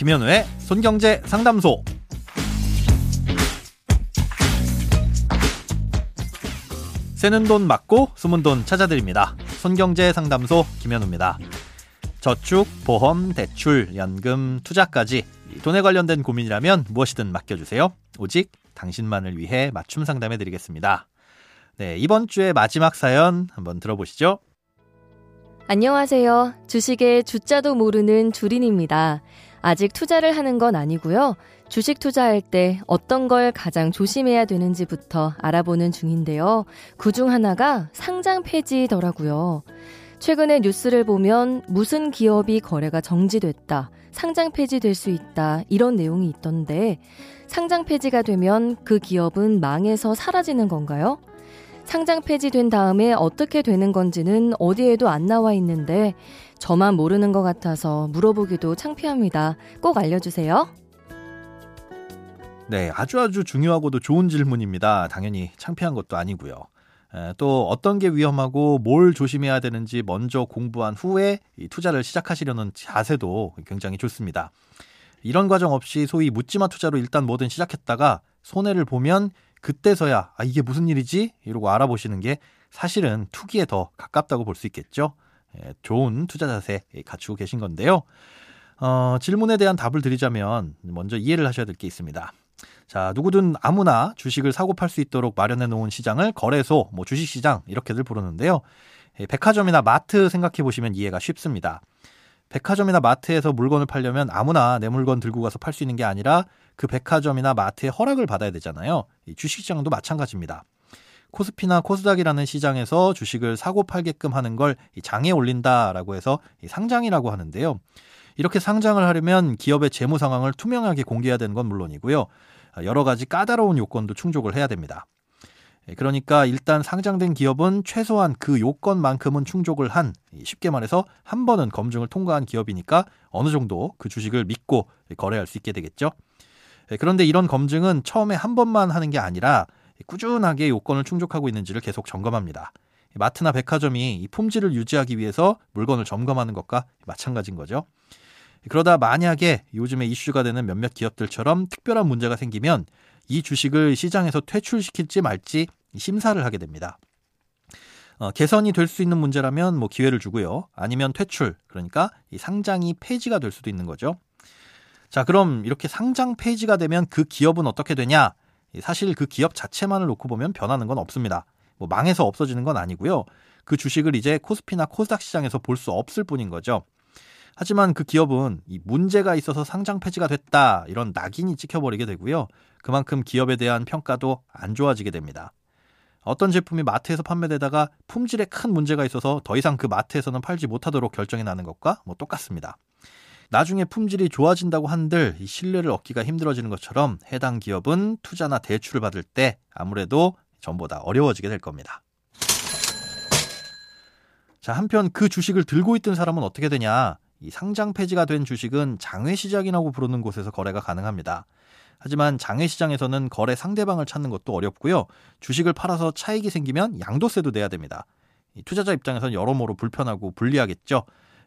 김현우의 손경제 상담소. 새는 돈 맞고 숨은 돈 찾아드립니다. 손경제 상담소 김현우입니다. 저축, 보험, 대출, 연금, 투자까지 돈에 관련된 고민이라면 무엇이든 맡겨주세요. 오직 당신만을 위해 맞춤 상담해 드리겠습니다. 네, 이번 주의 마지막 사연 한번 들어보시죠. 안녕하세요. 주식의 주자도 모르는 주린입니다. 아직 투자를 하는 건 아니고요. 주식 투자할 때 어떤 걸 가장 조심해야 되는지부터 알아보는 중인데요. 그 중 하나가 상장 폐지더라고요. 최근에 뉴스를 보면 무슨 기업이 거래가 정지됐다, 상장 폐지될 수 있다, 이런 내용이 있던데, 상장 폐지가 되면 그 기업은 망해서 사라지는 건가요? 상장 폐지된 다음에 어떻게 되는 건지는 어디에도 안 나와 있는데, 저만 모르는 것 같아서 물어보기도 창피합니다. 꼭 알려주세요. 네, 아주 아주 중요하고도 좋은 질문입니다. 당연히 창피한 것도 아니고요. 또 어떤 게 위험하고 뭘 조심해야 되는지 먼저 공부한 후에 투자를 시작하시려는 자세도 굉장히 좋습니다. 이런 과정 없이 소위 묻지마 투자로 일단 뭐든 시작했다가 손해를 보면 그때서야 아 이게 무슨 일이지 이러고 알아보시는 게 사실은 투기에 더 가깝다고 볼 수 있겠죠. 좋은 투자 자세 갖추고 계신 건데요. 어, 질문에 대한 답을 드리자면 먼저 이해를 하셔야 될 게 있습니다. 자, 누구든 아무나 주식을 사고 팔 수 있도록 마련해 놓은 시장을 거래소, 뭐 주식시장 이렇게들 부르는데요. 예, 백화점이나 마트 생각해 보시면 이해가 쉽습니다. 백화점이나 마트에서 물건을 팔려면 아무나 내 물건 들고 가서 팔 수 있는 게 아니라 그 백화점이나 마트의 허락을 받아야 되잖아요. 주식시장도 마찬가지입니다. 코스피나 코스닥이라는 시장에서 주식을 사고 팔게끔 하는 걸 장에 올린다라고 해서 상장이라고 하는데요. 이렇게 상장을 하려면 기업의 재무 상황을 투명하게 공개해야 되는 건 물론이고요. 여러 가지 까다로운 요건도 충족을 해야 됩니다. 예, 그러니까 일단 상장된 기업은 최소한 그 요건만큼은 충족을 한 쉽게 말해서 한 번은 검증을 통과한 기업이니까 어느 정도 그 주식을 믿고 거래할 수 있게 되겠죠. 예, 그런데 이런 검증은 처음에 한 번만 하는 게 아니라 꾸준하게 요건을 충족하고 있는지를 계속 점검합니다. 마트나 백화점이 품질을 유지하기 위해서 물건을 점검하는 것과 마찬가지인 거죠. 그러다 만약에 요즘에 이슈가 되는 몇몇 기업들처럼 특별한 문제가 생기면 이 주식을 시장에서 퇴출시킬지 말지 심사를 하게 됩니다. 어, 개선이 될 수 있는 문제라면 뭐 기회를 주고요. 아니면 퇴출, 그러니까 이 상장이 폐지가 될 수도 있는 거죠. 자, 그럼 이렇게 상장 폐지가 되면 그 기업은 어떻게 되냐? 사실 그 기업 자체만을 놓고 보면 변하는 건 없습니다. 뭐 망해서 없어지는 건 아니고요. 그 주식을 이제 코스피나 코스닥 시장에서 볼 수 없을 뿐인 거죠. 하지만 그 기업은 이 문제가 있어서 상장 폐지가 됐다 이런 낙인이 찍혀버리게 되고요. 그만큼 기업에 대한 평가도 안 좋아지게 됩니다. 어떤 제품이 마트에서 판매되다가 품질에 큰 문제가 있어서 더 이상 그 마트에서는 팔지 못하도록 결정이 나는 것과 뭐 똑같습니다. 나중에 품질이 좋아진다고 한들 이 신뢰를 얻기가 힘들어지는 것처럼 해당 기업은 투자나 대출을 받을 때 아무래도 전보다 어려워지게 될 겁니다. 자, 한편 그 주식을 들고 있던 사람은 어떻게 되냐? 이 상장 폐지가 된 주식은 장외 시장이라고 부르는 곳에서 거래가 가능합니다. 하지만 장외 시장에서는 거래 상대방을 찾는 것도 어렵고요. 주식을 팔아서 차익이 생기면 양도세도 내야 됩니다. 투자자 입장에서는 여러모로 불편하고 불리하겠죠.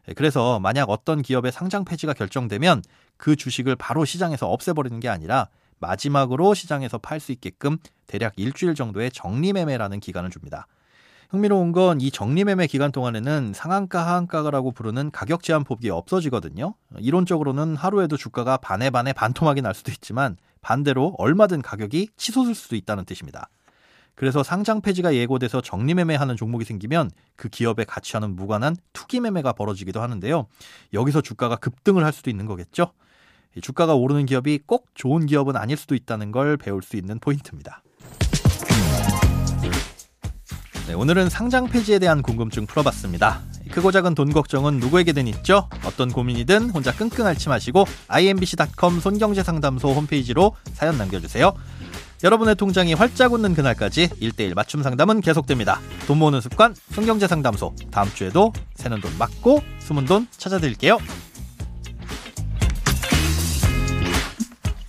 예, 그래서 만약 어떤 기업의 상장 폐지가 결정되면 그 주식을 바로 시장에서 없애버리는 게 아니라 마지막으로 시장에서 팔 수 있게끔 대략 일주일 정도의 정리매매라는 기간을 줍니다. 흥미로운 건 이 정리매매 기간 동안에는 상한가 하한가라고 부르는 가격 제한 법이 없어지거든요. 이론적으로는 하루에도 주가가 반에 반에 반토막이 날 수도 있지만 반대로 얼마든 가격이 치솟을 수도 있다는 뜻입니다. 그래서 상장 폐지가 예고돼서 정리매매하는 종목이 생기면 그 기업의 가치와는 무관한 투기 매매가 벌어지기도 하는데요. 여기서 주가가 급등을 할 수도 있는 거겠죠. 주가가 오르는 기업이 꼭 좋은 기업은 아닐 수도 있다는 걸 배울 수 있는 포인트입니다. 네, 오늘은 상장 폐지에 대한 궁금증 풀어봤습니다. 크고 작은 돈 걱정은 누구에게든 있죠. 어떤 고민이든 혼자 끙끙 앓지 마시고 imbc.com 손경제상담소 홈페이지로 사연 남겨주세요. 여러분의 통장이 활짝 웃는 그날까지 1대1 맞춤 상담은 계속됩니다. 돈 모으는 습관 손경제상담소 다음 주에도 새는 돈 맞고 숨은 돈 찾아드릴게요.